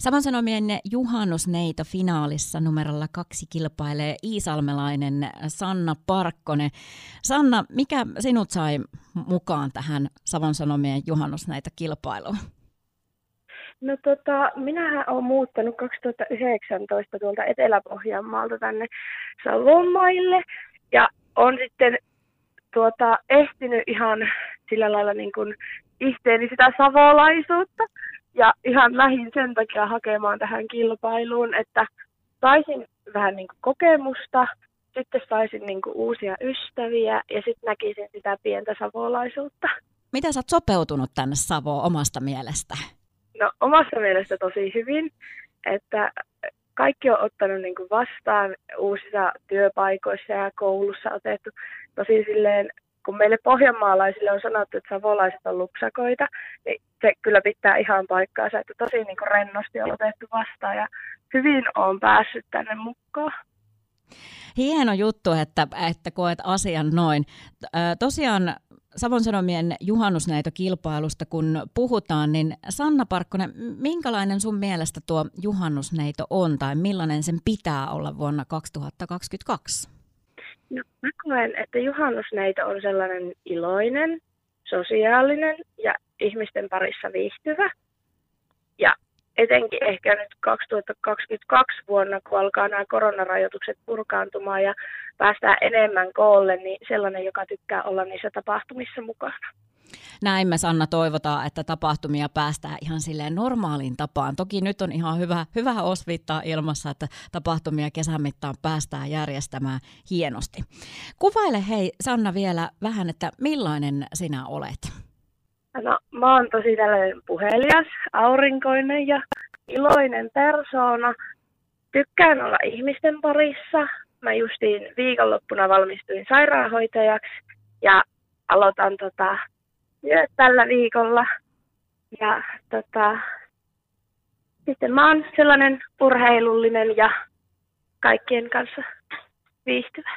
Savon Sanomien juhannusneito finaalissa numerolla kaksi kilpailee Iisalmelainen Sanna Parkkonen. Sanna, mikä sinut sai mukaan tähän Savon Sanomien juhannusneito kilpailuun? No tota, minähän olen muuttanut 2019 tuolta Etelä-Pohjanmaalta tänne Savonmaille ja on sitten tuota, ehtinyt ihan sillä lailla niin kuin ihteeni sitä savolaisuutta ja ihan lähin sen takia hakemaan tähän kilpailuun, että saisin vähän niin kuin kokemusta, sitten saisin niin kuin uusia ystäviä ja sitten näkisin sitä pientä savolaisuutta. Miten sä oot sopeutunut tänne Savoon omasta mielestä? No omasta mielestä tosi hyvin, että kaikki on ottanut niin kuin vastaan uusissa työpaikoissa ja koulussa otettu tosi silleen kun meille pohjanmaalaisille on sanottu, että savolaiset on lupsakoita, niin se kyllä pitää ihan paikkaansa, että tosi niin kuin rennosti on otettu vastaan ja hyvin on päässyt tänne mukaan. Hieno juttu, että, että koet asian noin. Tosiaan Savon Sanomien juhannusneito-kilpailusta kun puhutaan, niin Sanna Parkkonen, minkälainen sun mielestä tuo juhannusneito on tai millainen sen pitää olla vuonna 2022? No, mä koen, että juhannusneito on sellainen iloinen, sosiaalinen ja ihmisten parissa viihtyvä. Ja etenkin ehkä nyt 2022 vuonna, kun alkaa nämä koronarajoitukset purkaantumaan ja päästään enemmän koolle, niin sellainen, joka tykkää olla niissä tapahtumissa mukana näin me Sanna toivotaan, että tapahtumia päästään ihan silleen normaaliin tapaan. Toki nyt on ihan hyvä, hyvä osviittaa ilmassa, että tapahtumia kesän mittaan päästään järjestämään hienosti. Kuvaile hei Sanna vielä vähän, että millainen sinä olet? No mä oon tosi tällainen puhelias, aurinkoinen ja iloinen persoona. Tykkään olla ihmisten parissa. Mä justiin viikonloppuna valmistuin sairaanhoitajaksi ja aloitan tota, työt tällä viikolla. Ja tota, sitten mä oon sellainen urheilullinen ja kaikkien kanssa viihtyvä.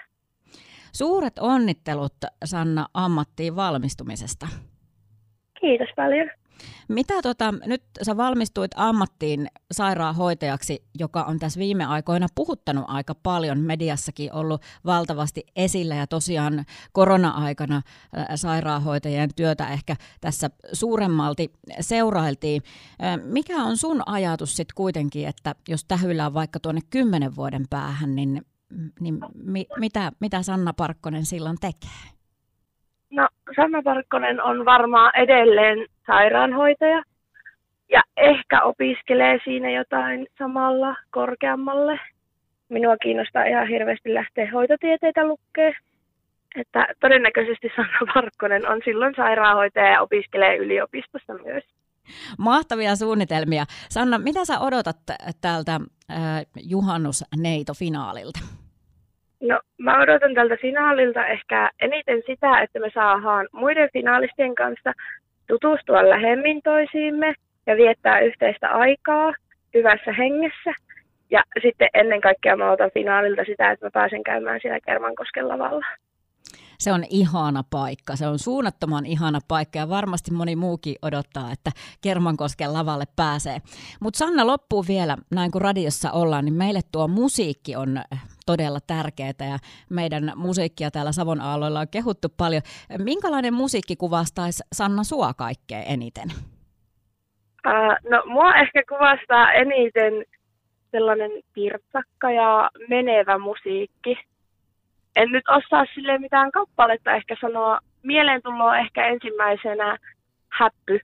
Suuret onnittelut Sanna ammattiin valmistumisesta. Kiitos paljon. Mitä tota, nyt sä valmistuit ammattiin sairaanhoitajaksi, joka on tässä viime aikoina puhuttanut aika paljon, mediassakin ollut valtavasti esillä ja tosiaan korona-aikana sairaanhoitajien työtä ehkä tässä suuremmalti seurailtiin. Mikä on sun ajatus sitten kuitenkin, että jos tähyillään vaikka tuonne kymmenen vuoden päähän, niin, niin mi, mitä, mitä Sanna Parkkonen silloin tekee? No, Sanna Parkkonen on varmaan edelleen sairaanhoitaja ja ehkä opiskelee siinä jotain samalla korkeammalle. Minua kiinnostaa ihan hirveästi lähteä hoitotieteitä lukee. Että todennäköisesti Sanna Parkkonen on silloin sairaanhoitaja ja opiskelee yliopistossa myös. Mahtavia suunnitelmia. Sanna, mitä sä odotat täältä äh, juhannusneito-finaalilta? Mä odotan tältä finaalilta ehkä eniten sitä, että me saadaan muiden finaalistien kanssa tutustua lähemmin toisiimme ja viettää yhteistä aikaa hyvässä hengessä. Ja sitten ennen kaikkea mä otan finaalilta sitä, että mä pääsen käymään siellä Kermankosken lavalla. Se on ihana paikka, se on suunnattoman ihana paikka ja varmasti moni muukin odottaa, että Kermankosken lavalle pääsee. Mutta Sanna loppuu vielä, näin kuin radiossa ollaan, niin meille tuo musiikki on todella tärkeää ja meidän musiikkia täällä Savon aalloilla on kehuttu paljon. Minkälainen musiikki kuvastaisi Sanna sua kaikkein eniten? Uh, no mua ehkä kuvastaa eniten sellainen pirtsakka ja menevä musiikki. En nyt osaa sille mitään kappaletta ehkä sanoa. Mieleen tullut ehkä ensimmäisenä häppy.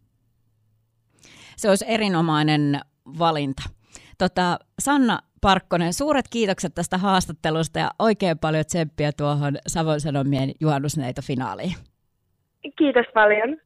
Se olisi erinomainen valinta. Tota, Sanna, Parkkonen, suuret kiitokset tästä haastattelusta ja oikein paljon tsemppiä tuohon Savon Sanomien juhannusneito-finaaliin. Kiitos paljon.